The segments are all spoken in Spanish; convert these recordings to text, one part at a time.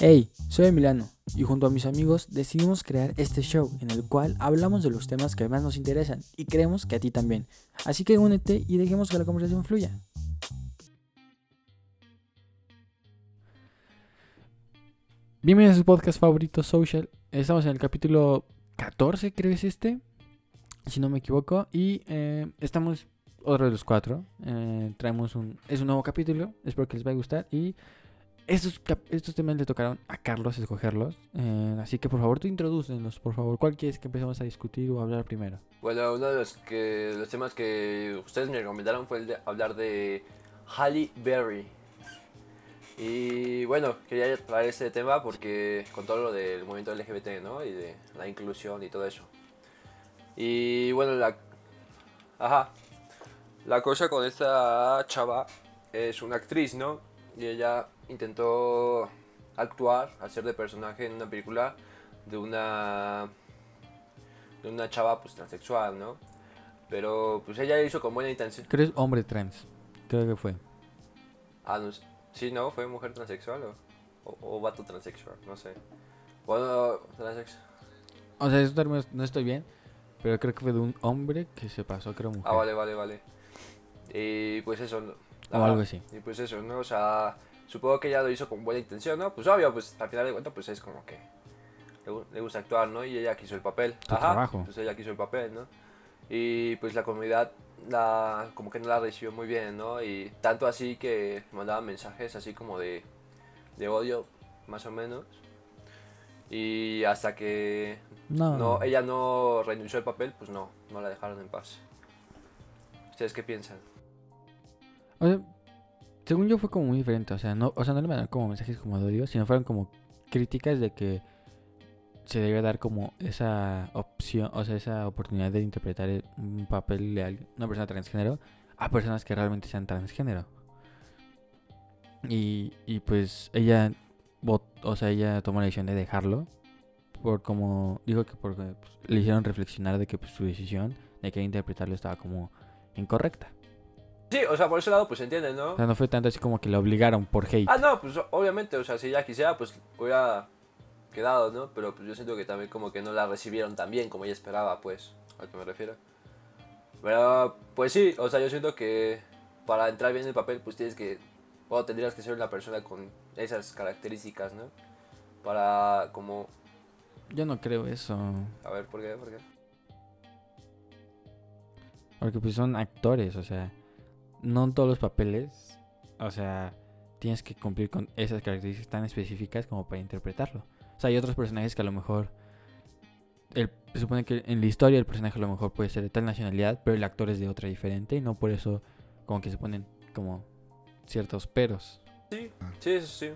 Hey, soy Emiliano y junto a mis amigos decidimos crear este show en el cual hablamos de los temas que más nos interesan y creemos que a ti también. Así que únete y dejemos que la conversación fluya. Bienvenidos a su podcast favorito Social. Estamos en el capítulo 14, creo es este, si no me equivoco, y eh, estamos otro de los cuatro. Eh, traemos un es un nuevo capítulo, espero que les vaya a gustar y estos, estos temas le tocaron a Carlos escogerlos. Eh, así que por favor, tú introdúcenos, por favor. ¿Cuál quieres que empecemos a discutir o hablar primero? Bueno, uno de los, que, los temas que ustedes me recomendaron fue el de hablar de Halle Berry. Y bueno, quería traer este tema porque con todo lo del movimiento LGBT, ¿no? Y de la inclusión y todo eso. Y bueno, la... Ajá. La cosa con esta chava es una actriz, ¿no? Y ella intentó actuar, hacer de personaje en una película de una de una chava pues transexual, ¿no? Pero pues ella hizo con buena intención. ¿Crees hombre trans? Creo que fue. Ah, no, sí, no, fue mujer transexual o, o, vato transexual, no sé. Bueno, transexual. O sea, esos términos no estoy bien, pero creo que fue de un hombre que se pasó, creo, mujer. Ah, vale, vale, vale. Y pues eso. O algo así. Y pues eso, ¿no? O sea, supongo que ella lo hizo con buena intención, ¿no? Pues obvio, pues al final de cuentas, pues es como que le, gusta actuar, ¿no? Y ella quiso el papel. Ajá. Trabajo. Pues ella quiso el papel, ¿no? Y pues la comunidad la, como que no la recibió muy bien, ¿no? Y tanto así que mandaba mensajes así como de, de odio, más o menos. Y hasta que no. ella no renunció el papel, pues no, no la dejaron en paz. ¿Ustedes qué piensan? O sea, según yo fue como muy diferente, o sea, no, o sea, no le mandaron como mensajes como de odio, sino fueron como críticas de que se debe dar como esa opción, o sea, esa oportunidad de interpretar un papel de una persona transgénero a personas que realmente sean transgénero. Y, y pues ella, o sea, ella tomó la decisión de dejarlo por como dijo que porque pues, le hicieron reflexionar de que pues, su decisión de que interpretarlo estaba como incorrecta. Sí, o sea, por ese lado, pues entiendes, ¿no? O sea, no fue tanto así como que la obligaron por hate. Ah, no, pues obviamente, o sea, si ella quisiera, pues hubiera quedado, ¿no? Pero pues yo siento que también como que no la recibieron tan bien como ella esperaba, pues, a lo que me refiero. Pero, pues sí, o sea, yo siento que para entrar bien en el papel, pues tienes que, o tendrías que ser una persona con esas características, ¿no? Para como... Yo no creo eso. A ver, ¿por qué? ¿Por qué? Porque pues son actores, o sea no en todos los papeles, o sea, tienes que cumplir con esas características tan específicas como para interpretarlo. O sea, hay otros personajes que a lo mejor el, se supone que en la historia el personaje a lo mejor puede ser de tal nacionalidad, pero el actor es de otra diferente y no por eso como que se ponen como ciertos peros. Sí, sí, sí.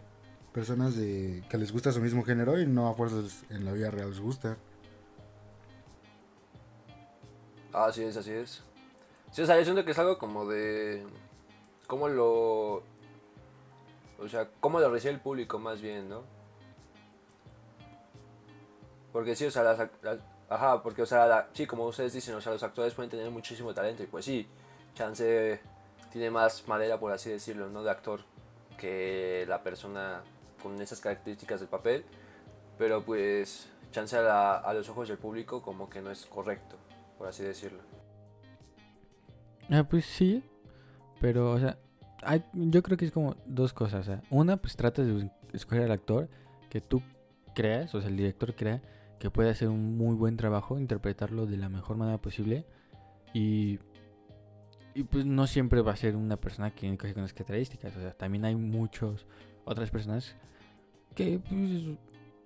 Personas de que les gusta su mismo género y no a fuerzas en la vida real les gusta. Así es, así es. Sí, o sea, yo siento que es algo como de. ¿Cómo lo. O sea, cómo lo recibe el público más bien, ¿no? Porque sí, o sea, las, ajá, porque, o sea, sí, como ustedes dicen, o sea, los actores pueden tener muchísimo talento y pues sí, Chance tiene más madera, por así decirlo, ¿no? De actor que la persona con esas características del papel, pero pues Chance a, a los ojos del público como que no es correcto, por así decirlo. Ah, pues sí, pero, o sea, hay, yo creo que es como dos cosas. Sea, una, pues tratas de escoger al actor que tú creas, o sea, el director crea que puede hacer un muy buen trabajo, interpretarlo de la mejor manera posible. Y, y pues no siempre va a ser una persona que encaje con las características. O sea, también hay muchas otras personas que pues,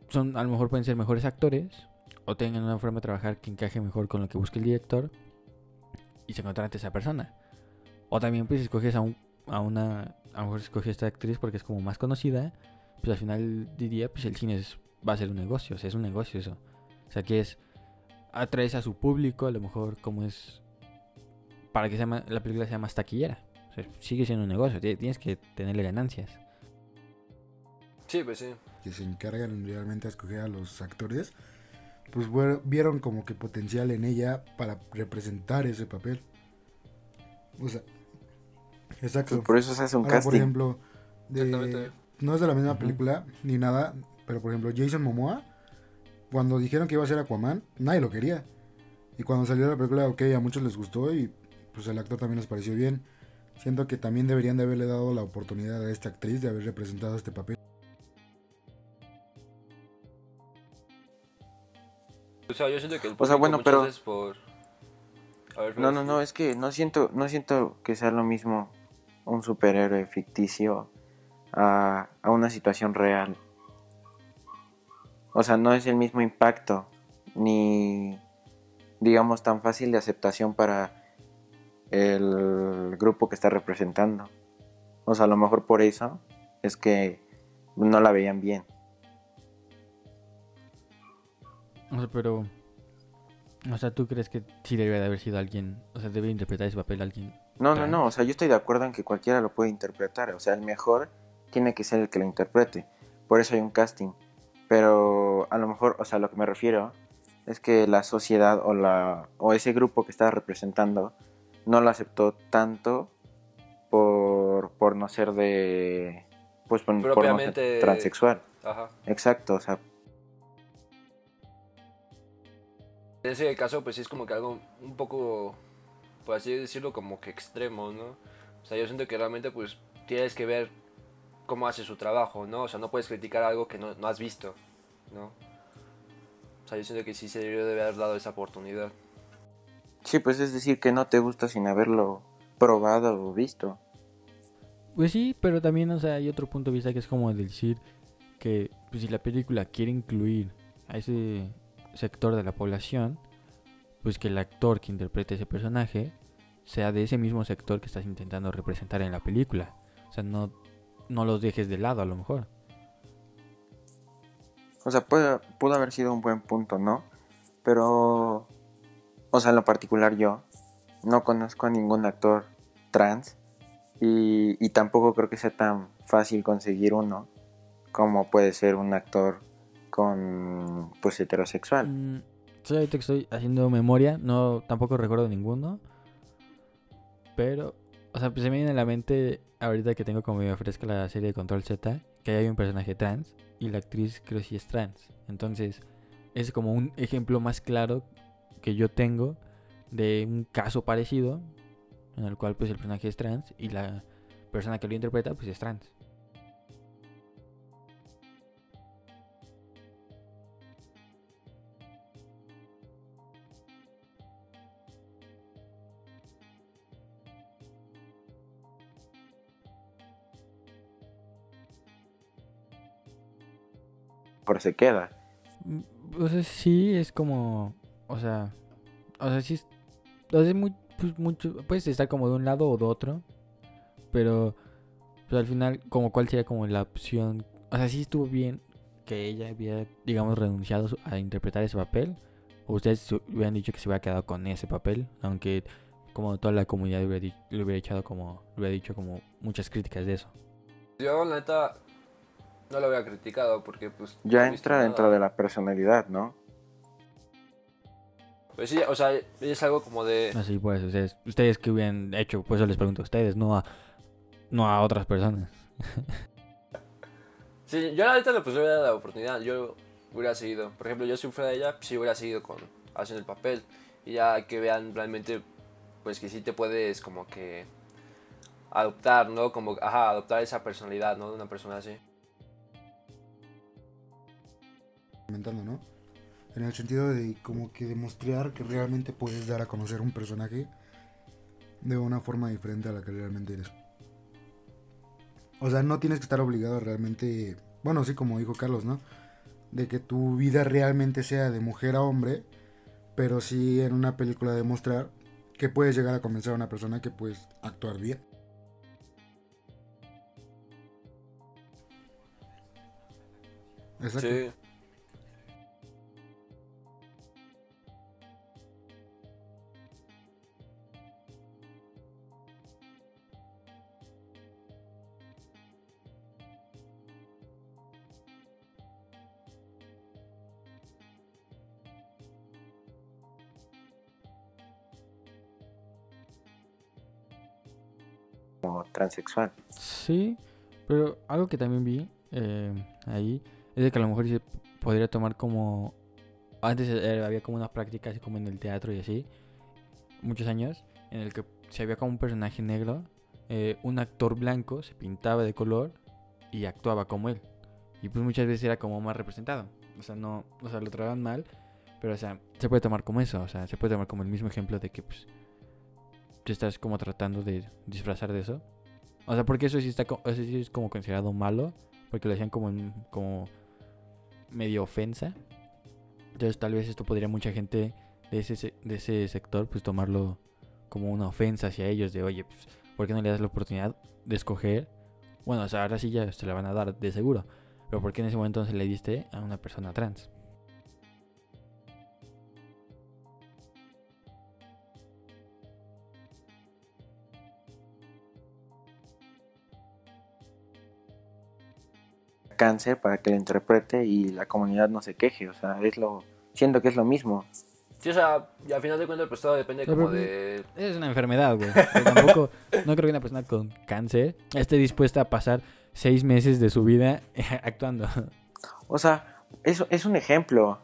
son, a lo mejor pueden ser mejores actores o tengan una forma de trabajar que encaje mejor con lo que busca el director y se encuentra ante esa persona. O también pues escoges a, un, a una, a lo mejor escoges a esta actriz porque es como más conocida, pues al final diría pues el cine va a ser un negocio, o sea, es un negocio eso. O sea, que es atraes a su público, a lo mejor como es para que sea la película sea más taquillera. O sea, sigue siendo un negocio, tienes que tenerle ganancias. Sí, pues sí. Que se encargan realmente a escoger a los actores pues vieron como que potencial en ella para representar ese papel. O sea, exacto. por eso se hace un casting. Por ejemplo, de, no es de la misma película ni nada, pero por ejemplo, Jason Momoa, cuando dijeron que iba a ser Aquaman, nadie lo quería. Y cuando salió la película, ok, a muchos les gustó y pues el actor también les pareció bien. Siento que también deberían de haberle dado la oportunidad a esta actriz de haber representado este papel. Sea, yo siento que el O sea, público bueno, pero- por... A ver, No, no, no, es que no siento, no siento que sea lo mismo un superhéroe ficticio a, a una situación real. O sea, no es el mismo impacto, ni digamos tan fácil de aceptación para el grupo que está representando. O sea, a lo mejor por eso es que no la veían bien. O sea, pero. O sea, ¿tú crees que sí debe de haber sido alguien? O sea, debe interpretar ese papel alguien. No, no, Trans. no, o sea, yo estoy de acuerdo en que cualquiera lo puede interpretar, o sea, el mejor tiene que ser el que lo interprete, por eso hay un casting, pero a lo mejor, o sea, lo que me refiero es que la sociedad o, la, o ese grupo que estaba representando no lo aceptó tanto por, por no ser de, pues por, por no ser transexual, Ajá. exacto, o sea, En ese caso, pues sí es como que algo un poco, por así decirlo, como que extremo, ¿no? O sea, yo siento que realmente, pues, tienes que ver cómo hace su trabajo, ¿no? O sea, no puedes criticar algo que no, no has visto, ¿no? O sea, yo siento que sí se debió de haber dado esa oportunidad. sí, pues es decir que no te gusta sin haberlo probado o visto. Pues sí, pero también, o sea, hay otro punto de vista que es como decir que pues, si la película quiere incluir a ese sector de la población, pues que el actor que interprete ese personaje sea de ese mismo sector que estás intentando representar en la película. O sea, no, no los dejes de lado a lo mejor. O sea, puede, pudo haber sido un buen punto, ¿no? Pero, o sea, en lo particular yo no conozco a ningún actor trans y, y tampoco creo que sea tan fácil conseguir uno como puede ser un actor con, pues, heterosexual. Mm, sí, ahorita estoy haciendo memoria, no tampoco recuerdo ninguno. Pero, o sea, pues se me viene a la mente, ahorita que tengo como medio fresca la serie de Control Z, que hay un personaje trans y la actriz creo que sí es trans. Entonces, es como un ejemplo más claro que yo tengo de un caso parecido en el cual pues el personaje es trans y la persona que lo interpreta pues es trans. Por se queda. Mm, O sea, sí es como. O sea. O sea, sí es. O sea, es muy, pues, mucho. Puedes estar como de un lado o de otro. Pero. Pues al final, como cuál sería como la opción. O sea, sí estuvo bien que ella hubiera, digamos, renunciado a interpretar ese papel. O ustedes hubieran dicho que se hubiera quedado con ese papel. Aunque como toda la comunidad le hubiera, hubiera echado como. Le hubiera dicho como muchas críticas de eso. Yo, la neta, no lo había criticado porque, pues... Ya entra dentro nada. de la personalidad, ¿no? Pues sí, o sea, es algo como de... Así pues, ustedes, ustedes que hubieran hecho, pues eso les pregunto a ustedes, no a, no a otras personas. Sí, yo la neta le pues hubiera dado la oportunidad, yo hubiera seguido. Por ejemplo, yo si fuera ella, pues, sí hubiera seguido con haciendo el papel. Y ya que vean realmente, pues que sí te puedes como que adoptar, ¿no? Como, ajá, adoptar esa personalidad, ¿no? De una persona así. Comentando, ¿no? En el sentido de como que demostrar que realmente puedes dar a conocer un personaje de una forma diferente a la que realmente eres. O sea, no tienes que estar obligado realmente, bueno, sí como dijo Carlos, ¿no? De que tu vida realmente sea de mujer a hombre, pero sí en una película demostrar que puedes llegar a convencer a una persona que puedes actuar bien. Exacto. Sí. Transexual. Sí, Pero algo que también vi eh, ahí es de que a lo mejor se podría tomar como... Antes había como una práctica así como en el teatro y así, muchos años, en el que si había como un personaje negro, eh, un actor blanco se pintaba de color y actuaba como él. Y pues muchas veces era como más representado. O sea, no, o sea, lo trataban mal, pero o sea, se puede tomar como eso, o sea, se puede tomar como el mismo ejemplo de que pues tú estás como tratando de disfrazar de eso. O sea, porque eso sí está eso sí es como considerado malo, porque lo hacían como como medio ofensa. Entonces, tal vez esto podría mucha gente de ese se- de ese sector pues tomarlo como una ofensa hacia ellos de, "Oye, pues ¿por qué no le das la oportunidad de escoger? Bueno, o sea, ahora sí ya se la van a dar de seguro. Pero ¿por qué en ese momento no se le diste a una persona trans? Cáncer para que lo interprete y la comunidad no se queje. O sea, es lo. Siento que es lo mismo. Sí, o sea, y al final de cuentas, pues todo depende Pero, como de... Es una enfermedad, güey. Pero tampoco, no creo que una persona con cáncer esté dispuesta a pasar seis meses de su vida actuando. O sea, eso es un ejemplo.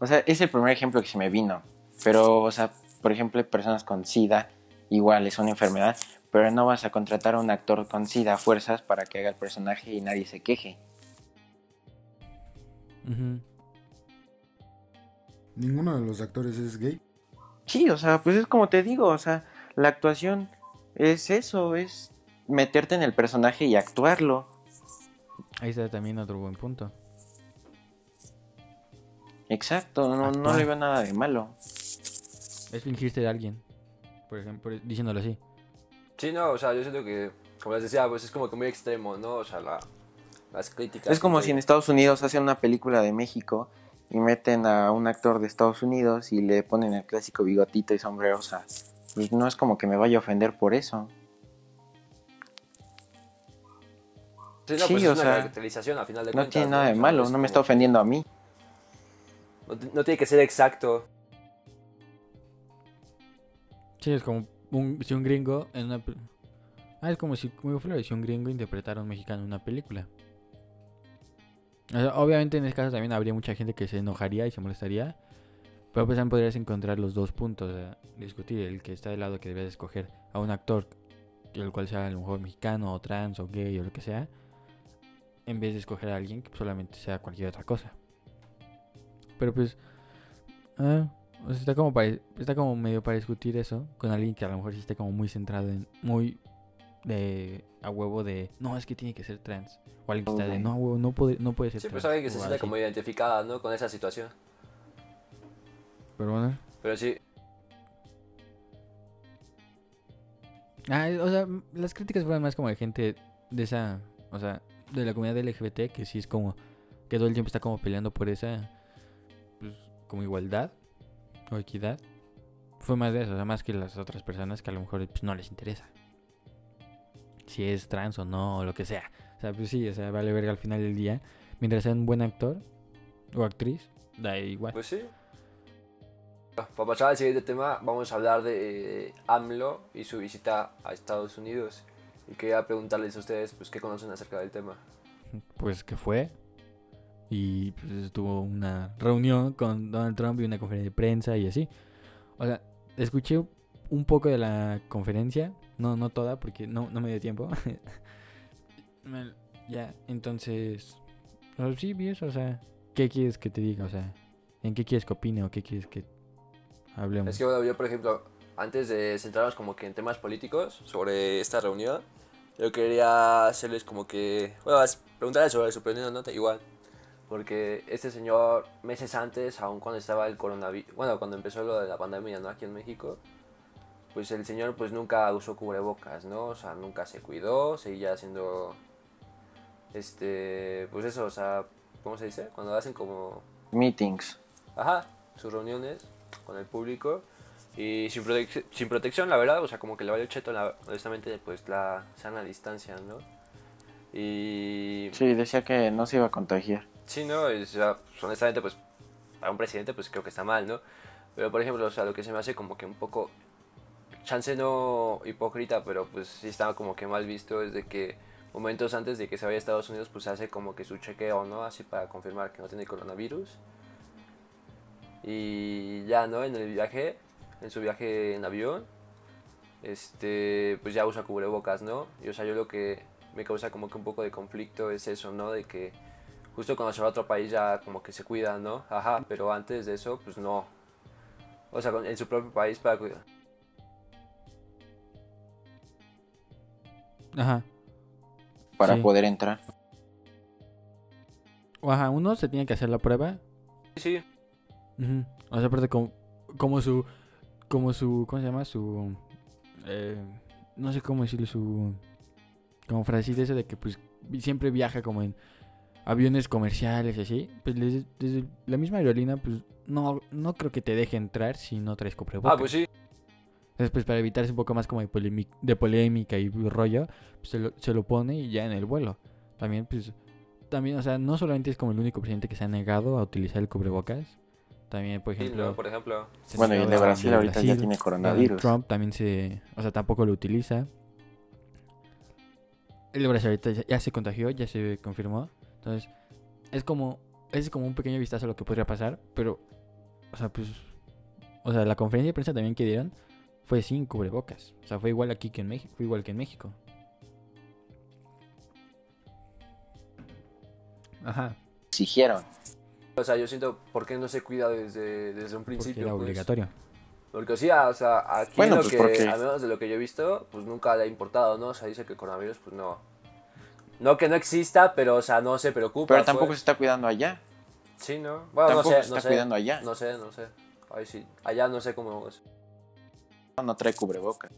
O sea, es el primer ejemplo que se me vino. Pero, o sea, por ejemplo, personas con SIDA, igual es una enfermedad, pero no vas a contratar a un actor con SIDA a fuerzas para que haga el personaje y nadie se queje. Ninguno de los actores es gay. Sí, o sea, pues es como te digo, o sea, la actuación es eso, es meterte en el personaje y actuarlo. Ahí está también otro buen punto. Exacto, no, no le veo nada de malo. Es fingirse de alguien. Por ejemplo, diciéndolo así. Sí, no, o sea, yo siento que, como les decía, pues es como que muy extremo, ¿no? O sea, la, las críticas. Es como si en Estados Unidos hacen una película de México y meten a un actor de Estados Unidos y le ponen el clásico bigotito y sombrero. O sea, pues no es como que me vaya a ofender por eso. Sí, no, Sí, pues o una sea, caracterización al final de No cuentas. tiene nada de malo, no me está ofendiendo a mí. No, no tiene que ser exacto. Sí, es como si un gringo en una... Ah, es como si, un gringo interpretara a un mexicano en una película. Obviamente en ese caso también habría mucha gente que se enojaría y se molestaría. Pero pues también podrías encontrar los dos puntos a discutir. El que está del lado que debes escoger a un actor, el cual sea a lo mejor mexicano o trans o gay o lo que sea. En vez de escoger a alguien que solamente sea cualquier otra cosa. Pero pues... ah, o sea, está como para, está como medio para discutir eso con alguien que a lo mejor sí esté como muy centrado en muy de a huevo de no es que tiene que ser trans o alguien que está de no a huevo no puede no puede ser Sí, pues trans alguien que se sienta como identificada, ¿no? Con esa situación. pero bueno Pero sí, ah, o sea las críticas fueron más como de gente de esa o sea de la comunidad LGBT que sí es como que todo el tiempo está como peleando por esa pues, como igualdad o equidad fue más de eso o sea más que las otras personas que a lo mejor pues, no les interesa si es trans o no, o lo que sea. O sea, pues sí, o sea, vale verga al final del día. Mientras sea un buen actor o actriz, da igual. pues sí. Para pasar al siguiente tema, vamos a hablar de eh, AMLO y su visita a Estados Unidos. Y quería preguntarles a ustedes, pues, ¿qué conocen acerca del tema? Pues que fue. Y pues tuvo una reunión con Donald Trump y una conferencia de prensa y así. O sea, escuché un poco de la conferencia. No, no toda, porque no, no me dio tiempo. Ya, entonces. pero sí, vi eso, o sea. ¿Qué quieres que te diga? O sea, ¿en qué quieres que opine o qué quieres que hablemos? Es que, bueno, yo, por ejemplo, antes de centrarnos como que en temas políticos sobre esta reunión, yo quería hacerles como que, bueno, preguntarles sobre su opinión. Igual. Porque este señor, meses antes, aún cuando estaba el coronavirus, bueno, cuando empezó lo de la pandemia, ¿no? Aquí en México, pues el señor pues nunca usó cubrebocas, ¿no? O sea, nunca se cuidó, seguía haciendo, este, pues eso, o sea, ¿cómo se dice? Cuando hacen como Meetings. Ajá, sus reuniones con el público y sin, protec- sin protección, la verdad, o sea, como que le valió cheto, la, honestamente, pues la sana distancia, ¿no? Y Sí, decía que no se iba a contagiar. Sí, ¿no? O sea, pues, honestamente, pues para un presidente, pues creo que está mal, ¿no? Pero, por ejemplo, o sea, lo que se me hace como que un poco chance no hipócrita, pero pues sí estaba como que mal visto es de que momentos antes de que se vaya a Estados Unidos pues hace como que su chequeo, ¿no? Así para confirmar que no tiene coronavirus. Y ya, ¿no? En el viaje, en su viaje en avión, este, pues ya usa cubrebocas, ¿no? Y o sea, yo lo que me causa como que un poco de conflicto es eso, ¿no? De que justo cuando se va a otro país ya como que se cuida, ¿no? Ajá, pero antes de eso, pues no. O sea, con- en su propio país para cuidar. Ajá. para Sí. poder entrar. Ajá, uno se tiene que hacer la prueba. Sí, Ujú. O sea, aparte como, como su... Como su... ¿Cómo se llama? Su... eh, no sé cómo decirlo, su... Como frasecita eso de que pues siempre viaja como en aviones comerciales y así. Pues desde, desde la misma aerolínea pues no, no creo que te deje entrar si no traes cubrebocas. ah, pues sí. Entonces, pues para evitarse un poco más como de, polemi- de polémica y rollo, pues, se, lo, se lo pone y ya en el vuelo. También, pues, también, o sea, no solamente es como el único presidente que se ha negado a utilizar el cubrebocas. También, por Sí, ejemplo, ¿no? Por ejemplo. se Bueno, y el de Brasil ahorita ya Brasil, tiene Donald coronavirus. Trump también se, o sea, tampoco lo utiliza. El de Brasil ahorita ya, ya se contagió, ya se confirmó. Entonces, es como, es como un pequeño vistazo a lo que podría pasar, pero, o sea, pues, o sea, la conferencia de prensa también que dieron fue sin cubrebocas. O sea, fue igual aquí que en México, fue igual que en México. Ajá, Exigieron. O sea, yo siento, ¿por qué no se cuida desde, desde un porque principio? era pues? obligatorio. Porque sí, o sea, aquí Bueno, lo pues, que, porque- al menos de lo que yo he visto, pues nunca le ha importado, ¿no? O sea, dice que el coronavirus, pues no. No que no exista, pero, o sea, no se preocupa. Pero tampoco se pues. está cuidando allá. Sí, ¿no? Bueno, tampoco no sé, se no sé. cuidando allá. No sé, no sé. Ay, sí. Allá no sé cómo es. No trae cubrebocas.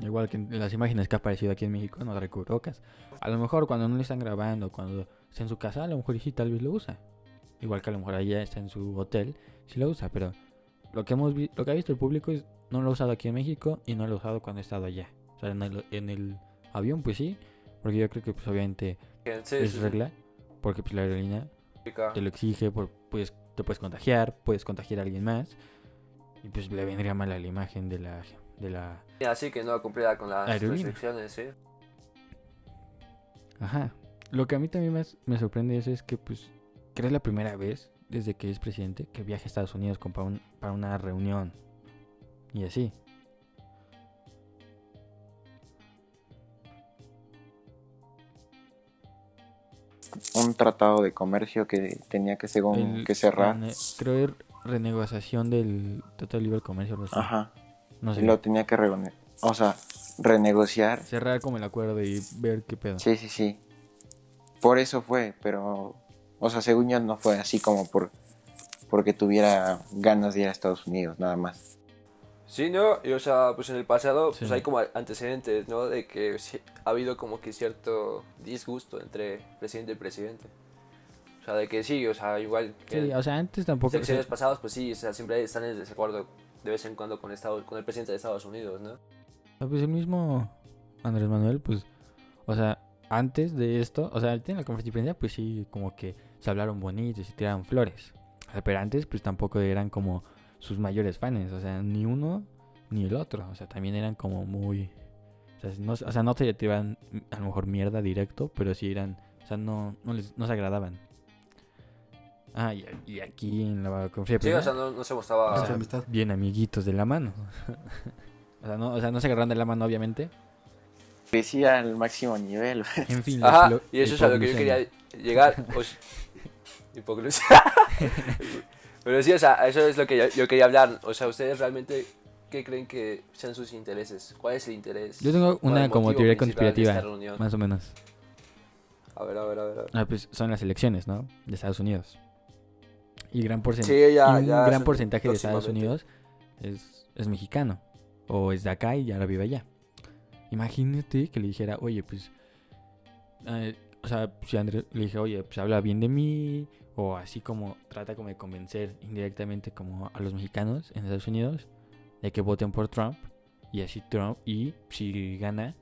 Igual que en las imágenes que ha aparecido aquí en México, no trae cubrebocas. A lo mejor cuando no le están grabando, cuando está en su casa, a lo mejor sí tal vez lo usa. Igual que a lo mejor allá está en su hotel, sí lo usa, pero lo que hemos lo que ha visto el público es no lo ha usado aquí en México y no lo ha usado cuando ha estado allá. O sea, en el, en el avión pues sí, porque yo creo que pues obviamente Sí, es sí, sí. regla, porque pues la aerolínea te lo exige, por, pues te puedes contagiar, puedes contagiar a alguien más y pues le vendría mal a la imagen de la de la Así que no cumplida con las Aerolínea. restricciones, sí. Ajá. Lo que a mí también más me sorprende eso es que, pues, que es la primera vez desde que es presidente que viaja a Estados Unidos con- para, un- para una reunión. Y así. Un tratado de comercio que tenía que según El que cerrar. creo que renegociación del Tratado de Libre Comercio. así. Ajá. No sé. Lo tenía que reune- o sea, renegociar. Cerrar como el acuerdo y ver qué pedo. Sí, sí, sí. Por eso fue, pero o sea, según yo no fue así como por porque tuviera ganas de ir a Estados Unidos, nada más. Sí, ¿no? Y o sea, pues en el pasado, pues hay como antecedentes, ¿no? De que ha habido como que cierto disgusto entre presidente y presidente. O sea, de que sí, o sea, igual que Sí, o sea, antes tampoco. sea, secciones pasadas, pues sí, o sea, siempre están en desacuerdo de vez en cuando con, Estados, con el presidente de Estados Unidos, ¿no? pues el mismo Andrés Manuel, pues, o sea, antes de esto, o sea, en la conferencia pues sí, como que se hablaron bonitos y se tiraron flores. O sea, pero antes, pues tampoco eran como sus mayores fans, o sea, ni uno ni el otro, o sea, también eran como muy. O sea, no, o sea, no se tiraban a lo mejor mierda directo, pero sí eran, o sea, no, no, les, no se agradaban. Ah, y, y aquí en la conferencia Sí, o prensa sea, no, no se mostraba... O sea, amistad. bien amiguitos de la mano. o, sea, no, o sea, no se agarran de la mano, obviamente. Decía al máximo nivel. En fin, Ajá, y eso es a lo que yo quería llegar. hipocresía. Pero sí, o sea, eso es lo que yo, yo quería hablar. O sea, ustedes realmente, ¿qué creen que sean sus intereses? ¿Cuál es el interés? Yo tengo una como teoría conspirativa, más o menos. A ver, a ver, a ver. a ver. Ah, pues son las elecciones, ¿no? De Estados Unidos. Y gran porcentaje, Sí, ya, un ya gran porcentaje de Estados. Unidos es, es mexicano. O es de acá y ahora vive allá. Imagínate que le dijera, oye, pues. eh, o sea, si Andrés le dije, oye, pues habla bien de mí. O así como trata como de convencer indirectamente como a los mexicanos en Estados Unidos de que voten por Trump. Y así Trump, y si gana,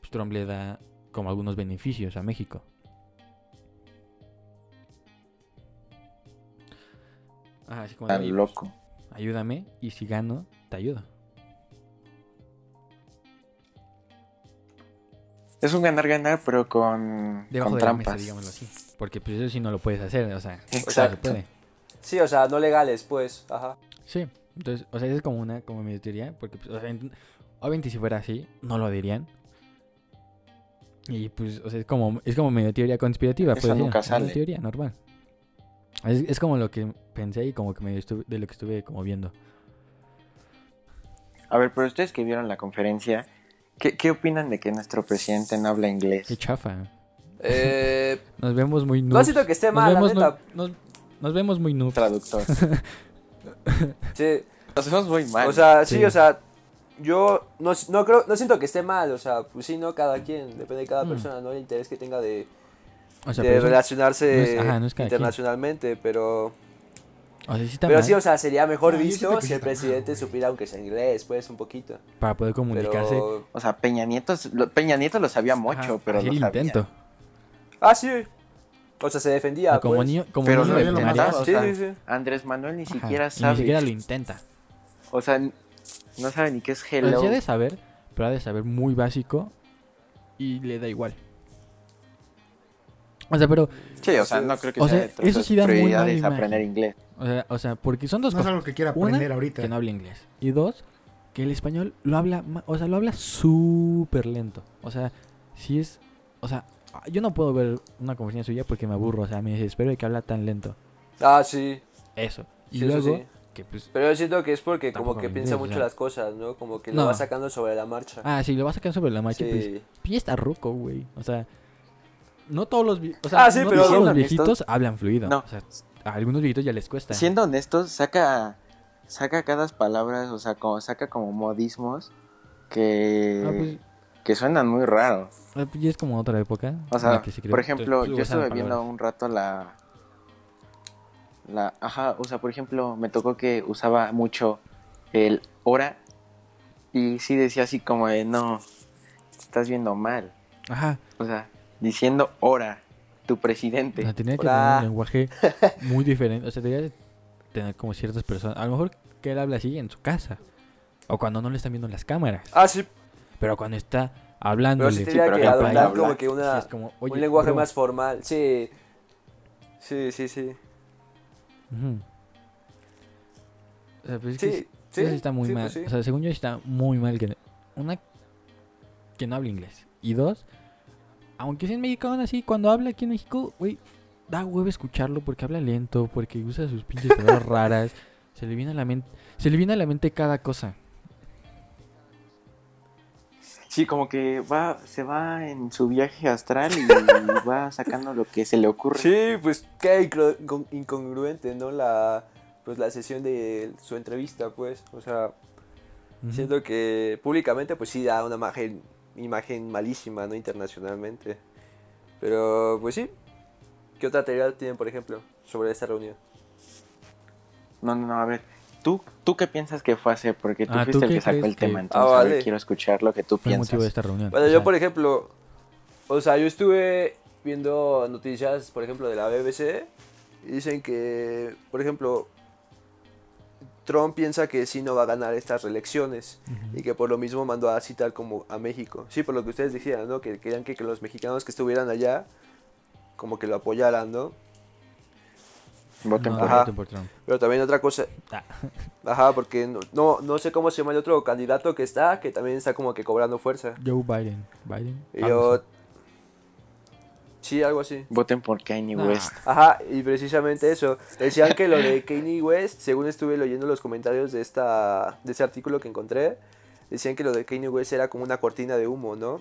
pues Trump le da como algunos beneficios a México. Ajá, así como de, Tan "Oye, pues, loco. ayúdame y si gano, te ayudo. Es un ganar-ganar, pero con, Debajo con de la mesa, trampas. digámoslo así. Porque pues eso sí no lo puedes hacer, o sea, se Exacto. puede. Sí, o sea, no legales, pues. Ajá. Sí, entonces, o sea, esa es como una, como mi teoría, porque, pues, o sea, ent- obviamente si fuera así, no lo dirían. Y pues, o sea, es como, es como medio teoría conspirativa, pues, nunca es una sale. teoría normal. Es, es como lo que pensé y como que medio estuve, de lo que estuve como viendo. A ver, pero ustedes que vieron la conferencia, ¿qué, qué opinan de que nuestro presidente no habla inglés? Qué chafa. Eh, Nos vemos muy noobs. no siento que esté nos mal, la vemos, neta. no- nos, nos vemos muy noobs. Traductor. Sí. Nos vemos muy mal. O sea, sí, Sí. o sea, yo no, no creo, no siento que esté mal, o sea, pues sí, no cada quien, depende de cada Mm. persona, ¿no? El interés que tenga de, O sea, de pero, eso- relacionarse no es- ajá, no es cada quien. internacionalmente, pero... o sea, sí está Pero mal sí, o sea, sería mejor No, visto si el mal, presidente supiera aunque sea inglés, pues, un poquito. para poder comunicarse. Pero... O sea, Peña Nieto, lo- Peña Nieto lo sabía mucho, Ajá, pero hacer lo el sabía. intento. Ah, sí. O sea, se defendía, como pues. niño, como Pero niño lo de lo intentaba, o Sí, sea, sí, sí. Andrés Manuel ni Ajá, siquiera sabe. Ni siquiera lo intenta. O sea, no sabe ni qué es O sea, hello. sí ha de saber, pero ha de saber muy básico y le da igual. O sea, pero, Sí, o sea, no creo que O sea sea, eso sí da muy mala aprender inglés. O sea, o sea, porque son dos No es cosas. algo que quiera Una, aprender ahorita. Que no habla inglés. Y dos, que el español lo habla, ma- o sea, lo habla súper lento. O sea, si es, o sea, yo no puedo ver una conversación suya porque me aburro, o sea, me desespero de que habla tan lento. Ah, sí. Eso. Y Sí, eso luego, sí. que pues, Pero yo siento que es porque como que piensa mucho o sea. las cosas, ¿no? Como que No. lo va sacando sobre la marcha. ah, sí, lo vas a sacar sobre la marcha, pues, sí. pues está ruco, güey. O sea, no todos los, o sea, Ah, sí, no pero todos los viejitos hablan fluido. No. O sea, a algunos viejitos ya les cuesta. Siendo honestos, saca, saca cada palabras, o sea, como, saca como modismos que, Ah, pues, que suenan muy raros. ah, pues, ya es como otra época. O sea, se por ejemplo, yo estuve viendo un rato la... La, ajá, o sea, por ejemplo, me tocó que usaba mucho el hora y sí decía así como de, no, estás viendo mal. Ajá. O sea, diciendo hora, tu presidente. O sea, tenía que Hola. tener un lenguaje muy diferente. O sea, tenía que tener como ciertas personas. A lo mejor que él habla así en su casa. O cuando no le están viendo las cámaras. Ah, sí. Pero cuando está hablando. Pero sí pero que adoptar como que una, es como, oye, un lenguaje bro. más formal. Sí. Sí, sí, sí. Ujú. O sea, pues es que Sí, sí, sí. eso sí está muy mal. pues sí. O sea, según yo está muy mal que una que no hable inglés y dos, aunque sea en México aún así cuando habla aquí en México, güey, da huevo escucharlo porque habla lento, porque usa sus pinches palabras raras, se le viene a la mente, se le viene a la mente cada cosa. Sí, como que va, se va en su viaje astral y va sacando lo que se le ocurre. Sí, pues qué incongruente, ¿no? La pues la sesión de su entrevista, pues, o sea, siento que públicamente pues sí da una imagen imagen malísima, ¿no? internacionalmente. Pero pues sí. ¿Qué otra teoría tienen, por ejemplo, sobre esta reunión? No, no, no, a ver. ¿Tú, ¿Tú qué piensas que fue a hacer? Porque tú Ah, ¿tú fuiste el que sacó el tema, que- entonces Ah, a ver, vale. quiero escuchar lo que tú Fue el motivo de piensas. esta reunión. Bueno, O yo por ejemplo, o sea, yo estuve viendo noticias, por ejemplo, de la BBC y dicen que, por ejemplo, Trump piensa que sí no va a ganar estas reelecciones y que por lo mismo mandó a citar como a México. Sí, por lo que ustedes decían, ¿no? Que querían que, que los mexicanos que estuvieran allá como que lo apoyaran, ¿no? Voten No, por Ajá. voten por Trump. Pero también otra cosa, Ah. ajá, porque no, no, no sé cómo se llama el otro candidato que está, que también está como que cobrando fuerza. Joe Biden. Biden. Y yo... Sí, algo así. Voten por Kanye Nah. West. Ajá, y precisamente eso. Decían que lo de Kanye West, según estuve leyendo los comentarios de esta de ese artículo que encontré, decían que lo de Kanye West era como una cortina de humo, ¿no?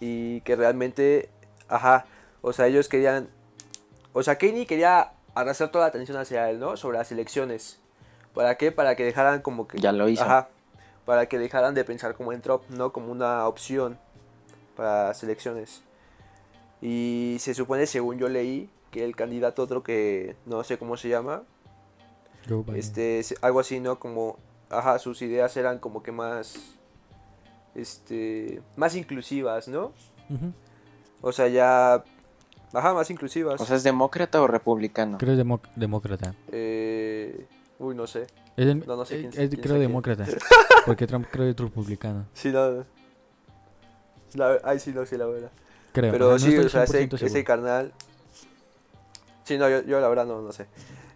Y que realmente, ajá, o sea, ellos querían, o sea, Kanye quería arrastrar toda la atención hacia él, ¿no? Sobre las elecciones. ¿Para qué? Para que dejaran como que... Ya lo hizo. Ajá, para que dejaran de pensar como en Trump, ¿no? Como una opción para las elecciones. Y se supone, según yo leí, que el candidato otro que no sé cómo se llama, Joe Biden. este, algo así, ¿no? Como, ajá, sus ideas eran como que más, este, más inclusivas, ¿no? Ujú. O sea, ya, ajá, más inclusivas. O sea, ¿es demócrata o republicano? Creo es demo- demócrata. Eh, uy, no sé. Es el- No, no sé es- quién- es- quién creo quién. demócrata. Porque Trump creo es republicano. Sí, no. La- ay, sí, no sé, la verdad. Creo. Pero no sí, o sea, ese, 100% seguro. ese carnal. Sí, no, yo, yo la verdad no, no sé.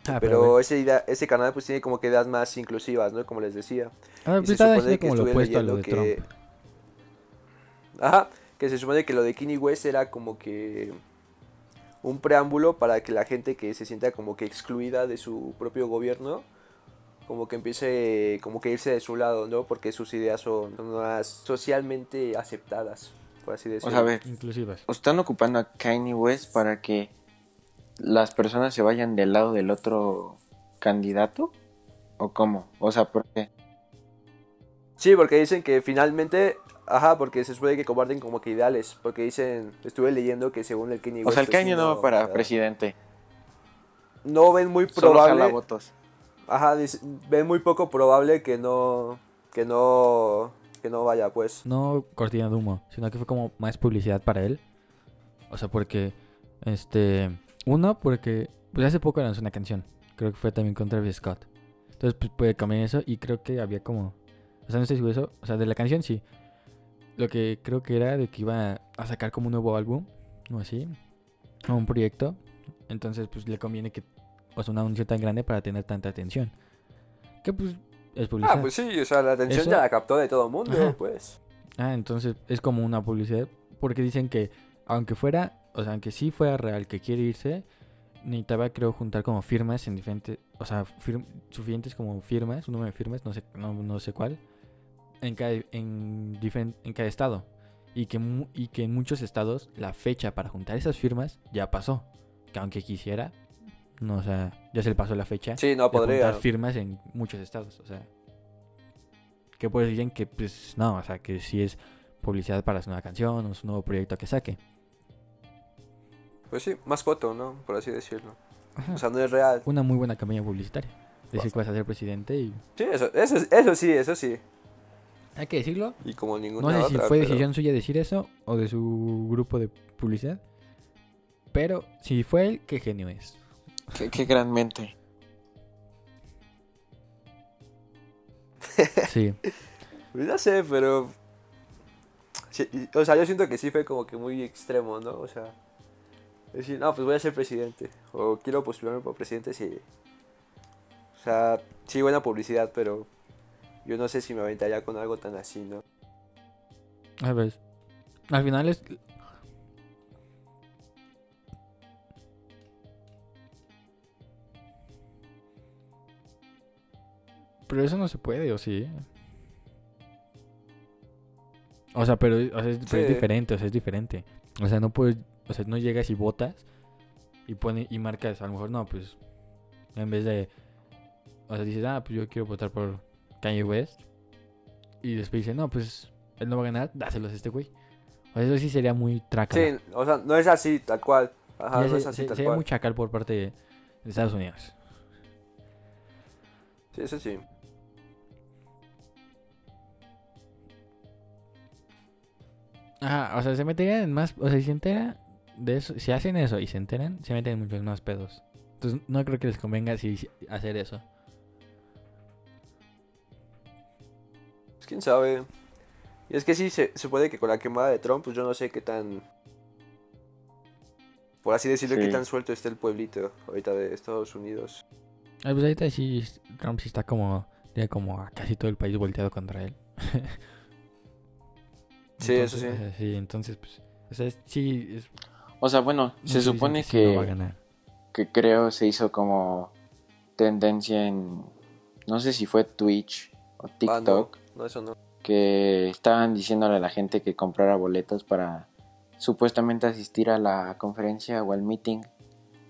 Ah, Pero bueno. ese, idea- ese canal pues tiene como que ideas más inclusivas, ¿no? Como les decía. Ah, Y pues se supone que como lo estuve opuesto a lo de que... Trump. Ajá, que se supone que lo de Kanye West era como que un preámbulo para que la gente que se sienta como que excluida de su propio gobierno, como que empiece como que irse de su lado, ¿no? Porque sus ideas son más socialmente aceptadas, por así O sea, a ver, Inclusivas. ¿están ocupando a Kanye West para que las personas se vayan del lado del otro candidato? ¿O cómo? O sea, porque... Sí, porque dicen que finalmente, ajá, porque se supone que comparten como que ideales, porque dicen, estuve leyendo que según el Kanye O West, sea, el Kanye no va para o presidente. No ven muy Solo probable, votos. ajá, dice- ven muy poco probable que no, que no, que no vaya, pues. No cortina de humo, sino que fue como más publicidad para él. O sea, porque, este, uno, porque, pues hace poco lanzó una canción. Creo que fue también con Travis Scott. Entonces, pues puede cambiar eso y creo que había como, o sea, no estoy seguro de eso, o sea, de la canción sí. Lo que creo que era de que iba a sacar como un nuevo álbum o así, o un proyecto. Entonces, pues le conviene que, o sea, un anuncio tan grande para tener tanta atención. Que pues es publicidad. Ah, pues sí, o sea, la atención Eso- ya la captó de todo el mundo, Ajá. pues. Ah, entonces es como una publicidad. Porque dicen que, aunque fuera, o sea, aunque sí fuera real que quiere irse, necesitaba, creo, juntar como firmas en diferentes, o sea, fir- suficientes como firmas, un número de firmas, no sé, no, no sé cuál, en cada, en, en cada estado. Y que, y que en muchos estados la fecha para juntar esas firmas ya pasó. Que aunque quisiera, no, o sea, ya se le pasó la fecha Sí, no de podría. firmas en muchos estados, o sea. Que pues dicen que pues no, o sea, que sí es publicidad para su nueva canción o su nuevo proyecto que saque. Pues sí, más foto, ¿no? Por así decirlo. Ajá. O sea, no es real. Una muy buena campaña publicitaria. Decir que vas a ser presidente y Sí, eso, eso, eso sí, eso sí. hay que decirlo. Y como No ninguna sé si fue pero- decisión suya decir eso o de su grupo de publicidad. Pero si fue él, qué genio es. Qué, qué gran mente. Sí. Pues no sé, pero... sí, o sea, yo siento que sí fue como que muy extremo, ¿no? O sea, decir, no, pues voy a ser presidente. O quiero postularme por presidente, sí. O sea, sí, buena publicidad, pero yo no sé si me aventaría con algo tan así, ¿no? A ver. Al final es. Pero eso no se puede, ¿o sí? O sea, pero, o sea, es, pero es Sí. diferente, o sea, es diferente. O sea, no puedes, o sea, no llegas y votas y pone y marcas, a lo mejor no, pues en vez de o sea, dices, "Ah, pues yo quiero votar por Kanye West." Y después dice, "No, pues él no va a ganar, dáselos a este güey." O sea, eso sí sería muy traca. Sí, o sea, no es así, tal cual. Ajá, no es así, tal sería cual. muy chacal por parte de Estados Unidos. Sí, eso sí. Ajá, o sea, se meterían en más, o sea, si se entera de eso, si hacen eso y se enteran, se meten en muchos más pedos. Entonces, no creo que les convenga si, si- hacer eso. Pues quién sabe. Y es que sí, se, se puede que con la quemada de Trump, pues yo no sé qué tan. Por así decirlo, Sí. qué tan suelto está el pueblito ahorita de Estados Unidos. Ah, pues ahorita sí, Trump sí está como, tiene como a casi todo el país volteado contra él. Sí, eso sí. Entonces, Sí, entonces, pues, o sea, es- sí, es, O sea, bueno, se supone va a que, ganar. que creo se hizo como tendencia en, no sé si fue Twitch o Ah, no, TikTok, no, eso no. que estaban diciéndole a la gente que comprara boletos para supuestamente asistir a la conferencia o al meeting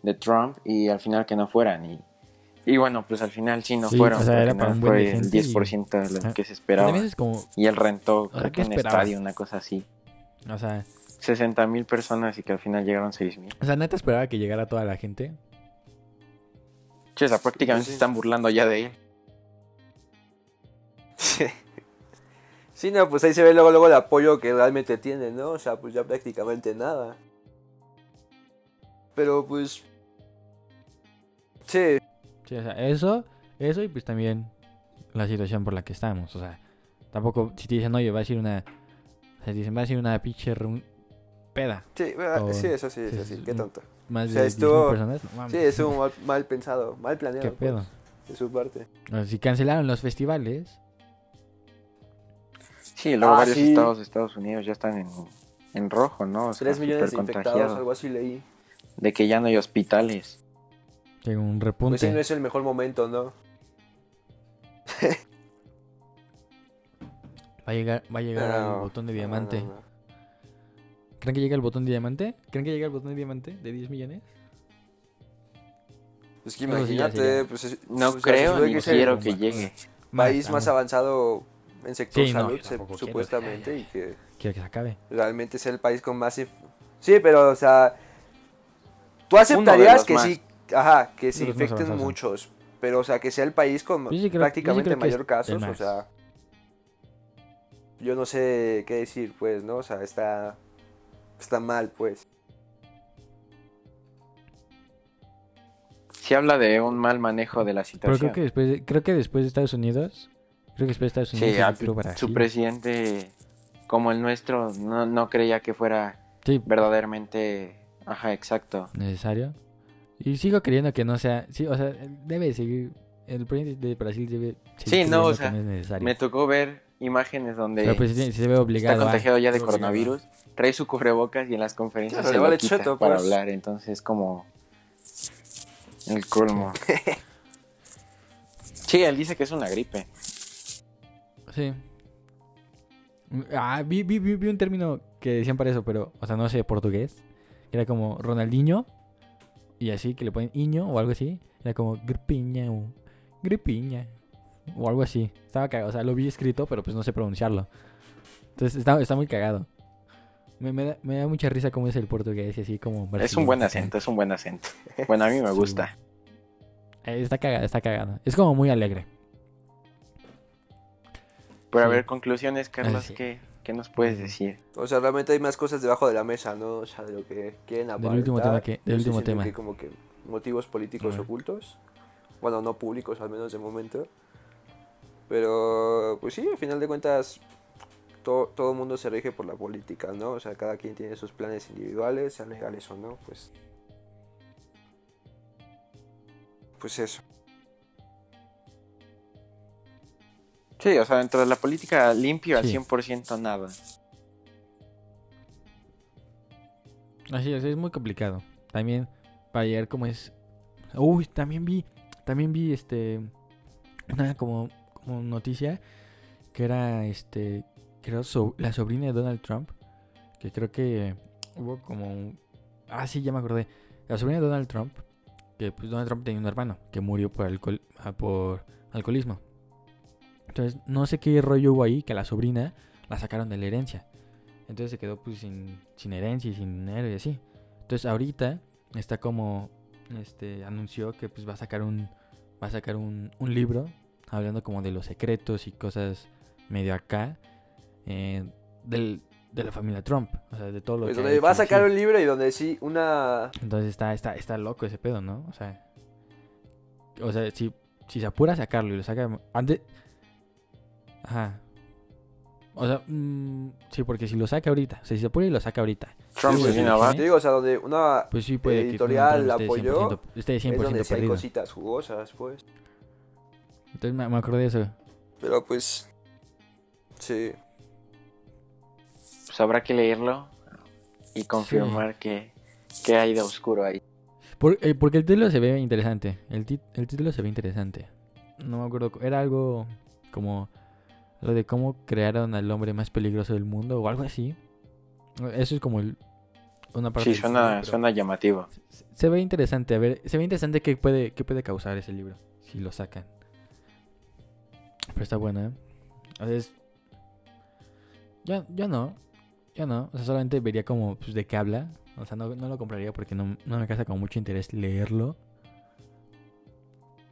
de Trump y al final que no fueran. Y, y bueno, pues al final sí no Sí, fueron. o sea, era para un buen de fue el gente y- 10% de lo que se esperaba. también es como, Y él rentó, sea, creo ¿qué que en esperabas? estadio, una cosa así. o sea, 60 mil personas y que al final llegaron 6 mil. o sea, neta esperaba que llegara toda la gente. Che, o sea, prácticamente sí. se están burlando ya de él. Sí, no, pues ahí se ve luego, luego el apoyo que realmente tiene, ¿no? O sea, pues ya prácticamente nada. Pero pues. Sí, Sí, o sea, eso, eso y pues también la situación por la que estamos. O sea, tampoco, si te dicen, oye, va a ir una, O sea, dicen, va a ser una pinche peda. Sí, sí, eso sí, sí, eso sí, qué tonto. Más O sea, de estuvo- 10.000 personas. No mames. Sí, estuvo mal, mal pensado, mal planeado. ¿Qué pedo? pues, de su parte. O sea, si cancelaron los festivales, Sí, luego Ah, varios sí. estados de Estados Unidos ya están en, en rojo, ¿no? O sea, 3 millones de infectados, algo así leí. De que ya no hay hospitales. Llega un repunte. Pues sí, no es el mejor momento, ¿no? Va a llegar, va a llegar No, el botón de diamante. no, no. ¿Creen que llega el botón de diamante? ¿Creen que llega el botón de diamante de 10 millones? Pues que Eso sí, ya imagínate, pues es- No creo ni que quiero que llegue. país Más, avanzado en sector Sí, salud, se- supuestamente, y que Quiero que se acabe. realmente es el país con más... Sí, pero, o sea, tú aceptarías que más. sí, ajá, que se infecten muchos, pero, o sea, que sea el país con sí creo- sí prácticamente mayor casos, o sea, yo no sé qué decir, pues, ¿no? O sea, está, está mal, pues. Sí habla de un mal manejo de la Pero situación. creo que después de, creo que después de Estados Unidos, creo que después de Estados Unidos Sí, es a- su presidente, como el nuestro, no, no creía que fuera Sí, verdaderamente... Ajá, exacto. necesario. Y sigo creyendo que no sea, sí, o sea, debe seguir el presidente de Brasil debe seguir Sí, no, o sea, no es necesario. Me tocó ver imágenes donde Pero pues sí, se ve está obligado. a- contagiado ya de obligado coronavirus, trae su cubrebocas y en las conferencias Claro, se le lo vale quita cheto, para pues. hablar, entonces como el colmo. sí, él dice que es una gripe. Sí. Ah, vi, vi, vi, vi un término que decían para eso, pero, o sea, no sé portugués. Era como Ronaldinho. Y así, que le ponen iño o algo así. Era como gripiña o gripiña. O algo así. Estaba cagado. O sea, lo vi escrito, pero pues no sé pronunciarlo. Entonces está, está muy cagado. Me, me da, me da mucha risa cómo es el portugués y así como... Es un buen acento, es un buen acento. Bueno, a mí me Sí. gusta. Eh, Está cagado, está cagado. Es como muy alegre. Pero a ver, conclusiones, Carlos, sí. ¿qué, qué nos puedes decir? O sea, realmente hay más cosas debajo de la mesa, ¿no? O sea, de lo que quieren Del último tema que- del último tema. que como que motivos políticos ocultos. Bueno, no públicos, al menos de momento. Pero, pues sí, al final de cuentas, todo, todo el mundo se rige por la política, ¿no? O sea, cada quien tiene sus planes individuales, sean legales o no, pues... Pues eso. Sí, o sea, dentro de la política limpio al Sí. 100% nada. Así es, es muy complicado. También para llegar como es. Uy, también vi, también vi este una como, como noticia que era este creo so- la sobrina de Donald Trump, que creo que hubo como un- ah sí, ya me acordé. La sobrina de Donald Trump, que pues Donald Trump tenía un hermano que murió por alcohol ah, por alcoholismo. Entonces, no sé qué rollo hubo ahí que a la sobrina la sacaron de la herencia. Entonces se quedó pues sin, sin herencia y sin dinero y así. Entonces ahorita está como este anunció que pues va a sacar un va a sacar un, un libro hablando como de los secretos y cosas medio acá eh, del, de la familia Trump, o sea, de todo lo Pues que donde va a sacar un libro y donde sí una... Entonces está, está, está loco ese pedo, ¿no? O sea, o sea, si, si se apura a sacarlo y lo saca antes... Ajá. O sea, mm, sí, porque si lo saca ahorita, o sea, si se apura y lo saca ahorita, Trump Sí, sí. Te digo, o sea, donde una... pues sí puede Editorial Trump apoyó, esté 100%, esté Es 100% donde sí hay cositas jugosas, pues. Entonces me, me acordé de eso. Pero pues... Sí. Pues habrá que leerlo y confirmar que, que hay de oscuro ahí. Por- eh, porque el título se ve interesante. El título se ve interesante. No me acuerdo. Era algo como lo de cómo crearon al hombre más peligroso del mundo o algo así. Eso es como el- una parte. Sí, suena, suena llamativo. se- Se ve interesante. A ver, se ve interesante qué puede, qué puede causar ese libro si lo sacan. Pero está bueno, ¿eh? A veces. Yo, yo no. Yo no. O sea, solamente vería como pues, de qué habla. O sea, no, no lo compraría porque no, no me causa como mucho interés leerlo.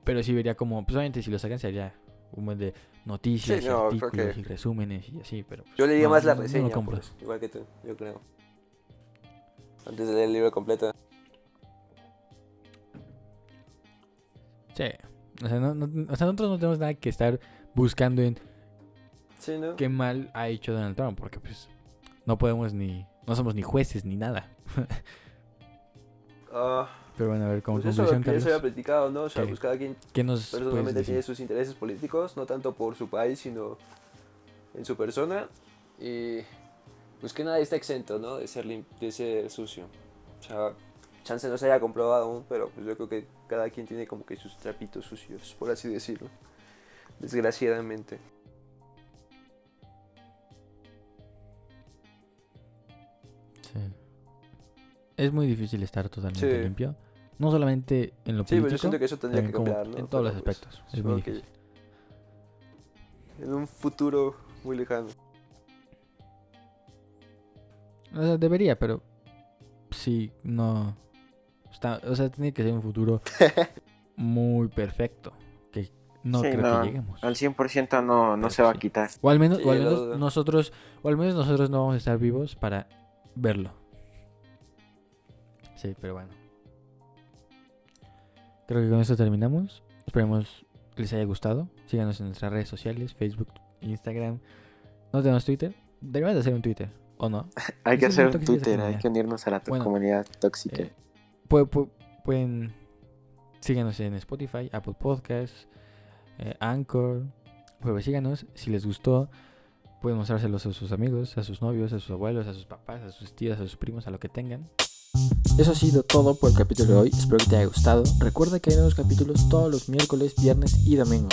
Pero sí vería como. Pues obviamente si lo sacan sería un buen de noticias, Sí, no, artículos que- y resúmenes y así. Pero pues, Yo leía no, más la no reseña, pues, igual que tú, yo creo. Antes de leer el libro completo. Sí. O sea, no- no- o sea, nosotros no tenemos nada que estar buscando en Sí, ¿no? qué mal ha hecho Donald Trump, porque pues no podemos ni, no somos ni jueces ni nada. Ah, Pero bueno, a ver, como pues eso conclusión, que ya se había Carlos, platicado, ¿no? O sea, pues cada quien ¿qué nos personalmente tiene sus intereses políticos, no tanto por su país, sino en su persona. Y pues que nadie está exento, ¿no? De ser, de ser sucio. O sea, chance no se haya comprobado aún, pero pues yo creo que cada quien tiene como que sus trapitos sucios, por así decirlo. Desgraciadamente. Sí. Es muy difícil estar totalmente Sí. limpio. No solamente en lo Sí, pero político, yo siento que eso tendría que cambiar, ¿no? en todos los Pero, pues, aspectos. Es muy que difícil. En un futuro muy lejano. O sea, debería, pero sí, no. Está, o sea, tiene que ser un futuro muy perfecto. Que no Sí, creo no, que lleguemos. Al 100% no, no Pero se va a sí. quitar. O al menos, Sí, o al menos nosotros, o al menos nosotros no vamos a estar vivos para verlo. Sí, pero bueno. Creo que con esto terminamos. Esperemos que les haya gustado. Síganos en nuestras redes sociales, Facebook, Instagram. No tenemos Twitter. Deberíamos de hacer un Twitter, ¿o no? Hay que hacer un Twitter, hay que unirnos a la Bueno, comunidad tóxica. Eh, pu- pu- pueden síganos en Spotify, Apple Podcasts, eh, Anchor. Pues síganos. Si les gustó, pueden mostrárselos a sus amigos, a sus novios, a sus abuelos, a sus papás, a sus tías, a sus primos, a lo que tengan. Eso ha sido todo por el capítulo de hoy. Espero que te haya gustado. Recuerda que hay nuevos capítulos todos los miércoles, viernes y domingo.